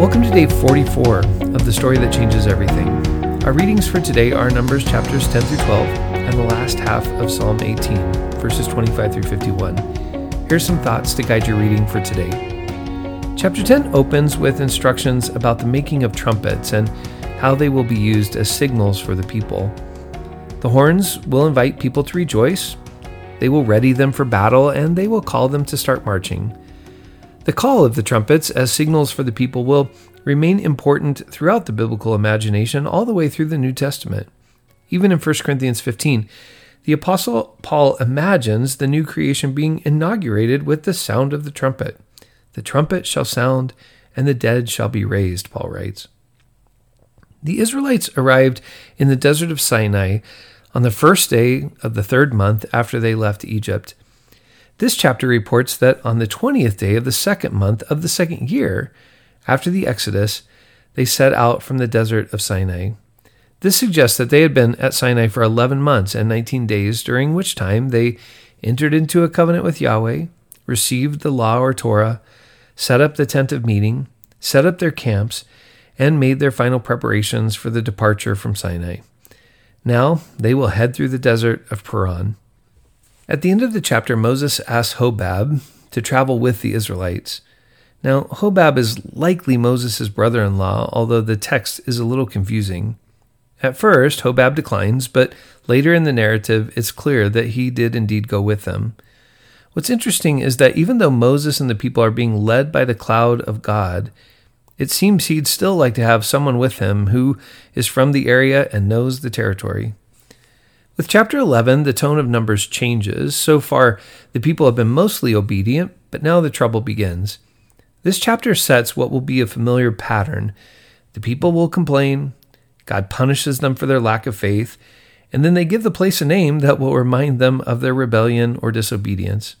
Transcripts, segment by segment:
Welcome to day 44 of the story that changes everything. Our readings for today are Numbers chapters 10 through 12 and the last half of Psalm 18, verses 25 through 51. Here's some thoughts to guide your reading for today. Chapter 10 opens with instructions about the making of trumpets and how they will be used as signals for the people. The horns will invite people to rejoice, they will ready them for battle, and they will call them to start marching. The call of the trumpets as signals for the people will remain important throughout the biblical imagination all the way through the New Testament. Even in 1 Corinthians 15, the Apostle Paul imagines the new creation being inaugurated with the sound of the trumpet. The trumpet shall sound, and the dead shall be raised, Paul writes. The Israelites arrived in the desert of Sinai on the first day of the third month after they left Egypt. This chapter reports that on the 20th day of the second month of the second year after the Exodus, they set out from the desert of Sinai. This suggests that they had been at Sinai for 11 months and 19 days, during which time they entered into a covenant with Yahweh, received the law or Torah, set up the tent of meeting, set up their camps, and made their final preparations for the departure from Sinai. Now they will head through the desert of Paran. At the end of the chapter, Moses asks Hobab to travel with the Israelites. Now, Hobab is likely Moses' brother in law, although the text is a little confusing. At first, Hobab declines, but later in the narrative, it's clear that he did indeed go with them. What's interesting is that even though Moses and the people are being led by the cloud of God, it seems he'd still like to have someone with him who is from the area and knows the territory. With chapter 11, the tone of Numbers changes. So far, the people have been mostly obedient, but now the trouble begins. This chapter sets what will be a familiar pattern. The people will complain, God punishes them for their lack of faith, and then they give the place a name that will remind them of their rebellion or disobedience.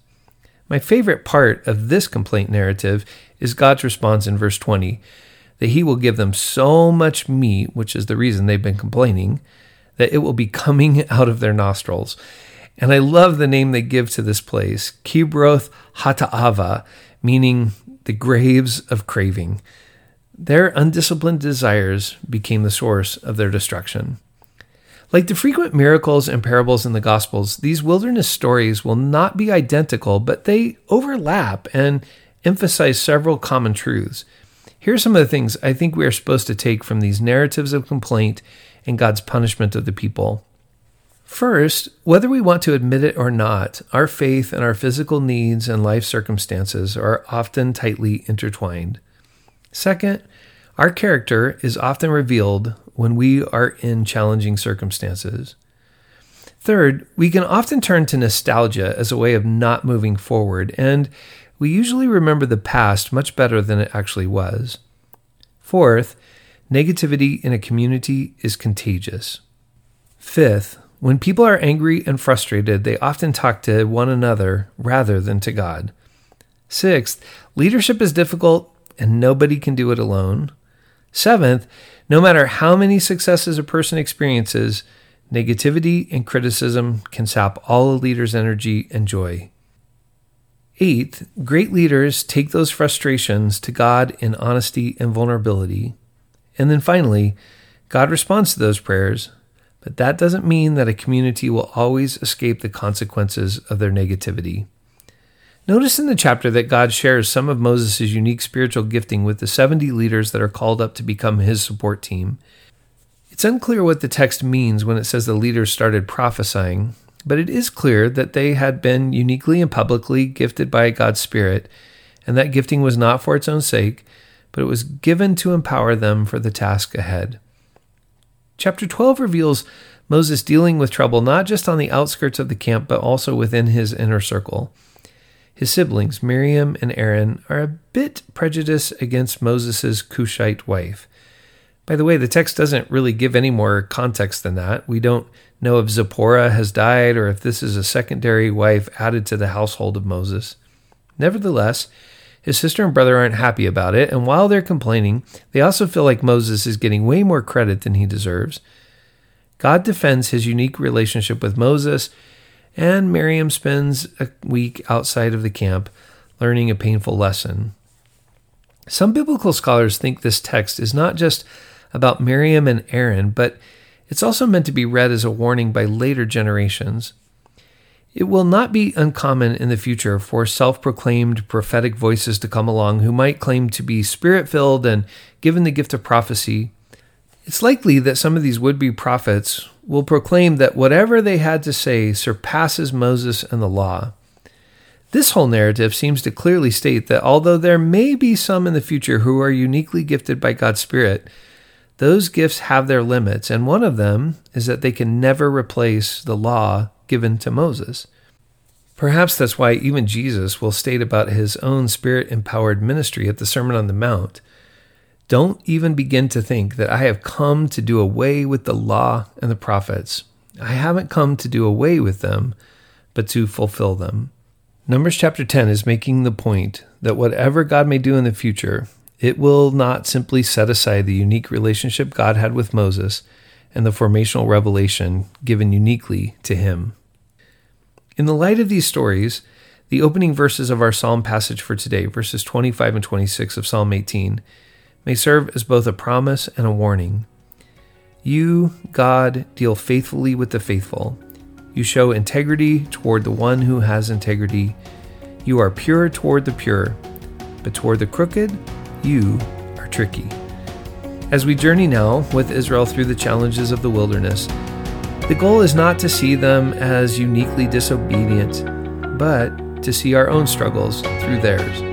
My favorite part of this complaint narrative is God's response in verse 20 that He will give them so much meat, which is the reason they've been complaining, that it will be coming out of their nostrils. And I love the name they give to this place, Kibroth Hattaava, meaning the graves of craving. Their undisciplined desires became the source of their destruction. Like the frequent miracles and parables in the Gospels, these wilderness stories will not be identical, but they overlap and emphasize several common truths. Here are some of the things I think we are supposed to take from these narratives of complaint and God's punishment of the people. First, whether we want to admit it or not, our faith and our physical needs and life circumstances are often tightly intertwined. Second, our character is often revealed when we are in challenging circumstances. Third, we can often turn to nostalgia as a way of not moving forward, and we usually remember the past much better than it actually was. Fourth, Negativity in a community is contagious. Fifth, when people are angry and frustrated, they often talk to one another rather than to God. Sixth, leadership is difficult and nobody can do it alone. Seventh, no matter how many successes a person experiences, negativity and criticism can sap all a leader's energy and joy. Eighth, great leaders take those frustrations to God in honesty and vulnerability. And then finally, God responds to those prayers, but that doesn't mean that a community will always escape the consequences of their negativity. Notice in the chapter that God shares some of Moses' unique spiritual gifting with the 70 leaders that are called up to become his support team. It's unclear what the text means when it says the leaders started prophesying, but it is clear that they had been uniquely and publicly gifted by God's Spirit, and that gifting was not for its own sake, but it was given to empower them for the task ahead. Chapter 12 reveals Moses dealing with trouble not just on the outskirts of the camp, but also within his inner circle. His siblings, Miriam and Aaron, are a bit prejudiced against Moses' Cushite wife. By the way, the text doesn't really give any more context than that. We don't know if Zipporah has died or if this is a secondary wife added to the household of Moses. Nevertheless, his sister and brother aren't happy about it, and while they're complaining, they also feel like Moses is getting way more credit than he deserves. God defends his unique relationship with Moses, and Miriam spends a week outside of the camp learning a painful lesson. Some biblical scholars think this text is not just about Miriam and Aaron, but it's also meant to be read as a warning by later generations. It will not be uncommon in the future for self proclaimed prophetic voices to come along who might claim to be spirit filled and given the gift of prophecy. It's likely that some of these would be prophets will proclaim that whatever they had to say surpasses Moses and the law. This whole narrative seems to clearly state that although there may be some in the future who are uniquely gifted by God's Spirit, those gifts have their limits, and one of them is that they can never replace the law given to Moses. Perhaps that's why even Jesus will state about his own spirit empowered ministry at the Sermon on the Mount. Don't even begin to think that I have come to do away with the law and the prophets. I haven't come to do away with them, but to fulfill them. Numbers chapter 10 is making the point that whatever God may do in the future, it will not simply set aside the unique relationship God had with Moses and the formational revelation given uniquely to him. In the light of these stories, the opening verses of our psalm passage for today, verses 25 and 26 of Psalm 18, may serve as both a promise and a warning. You, God, deal faithfully with the faithful you show integrity toward the one who has integrity. You are pure toward the pure, but toward the crooked, you are tricky. As we journey now with Israel through the challenges of the wilderness, the goal is not to see them as uniquely disobedient, but to see our own struggles through theirs.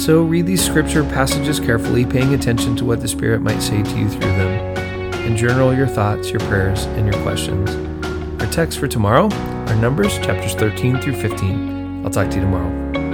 So read these scripture passages carefully, paying attention to what the Spirit might say to you through them, and journal your thoughts, your prayers, and your questions. Our text for tomorrow are Numbers chapters 13 through 15. I'll talk to you tomorrow.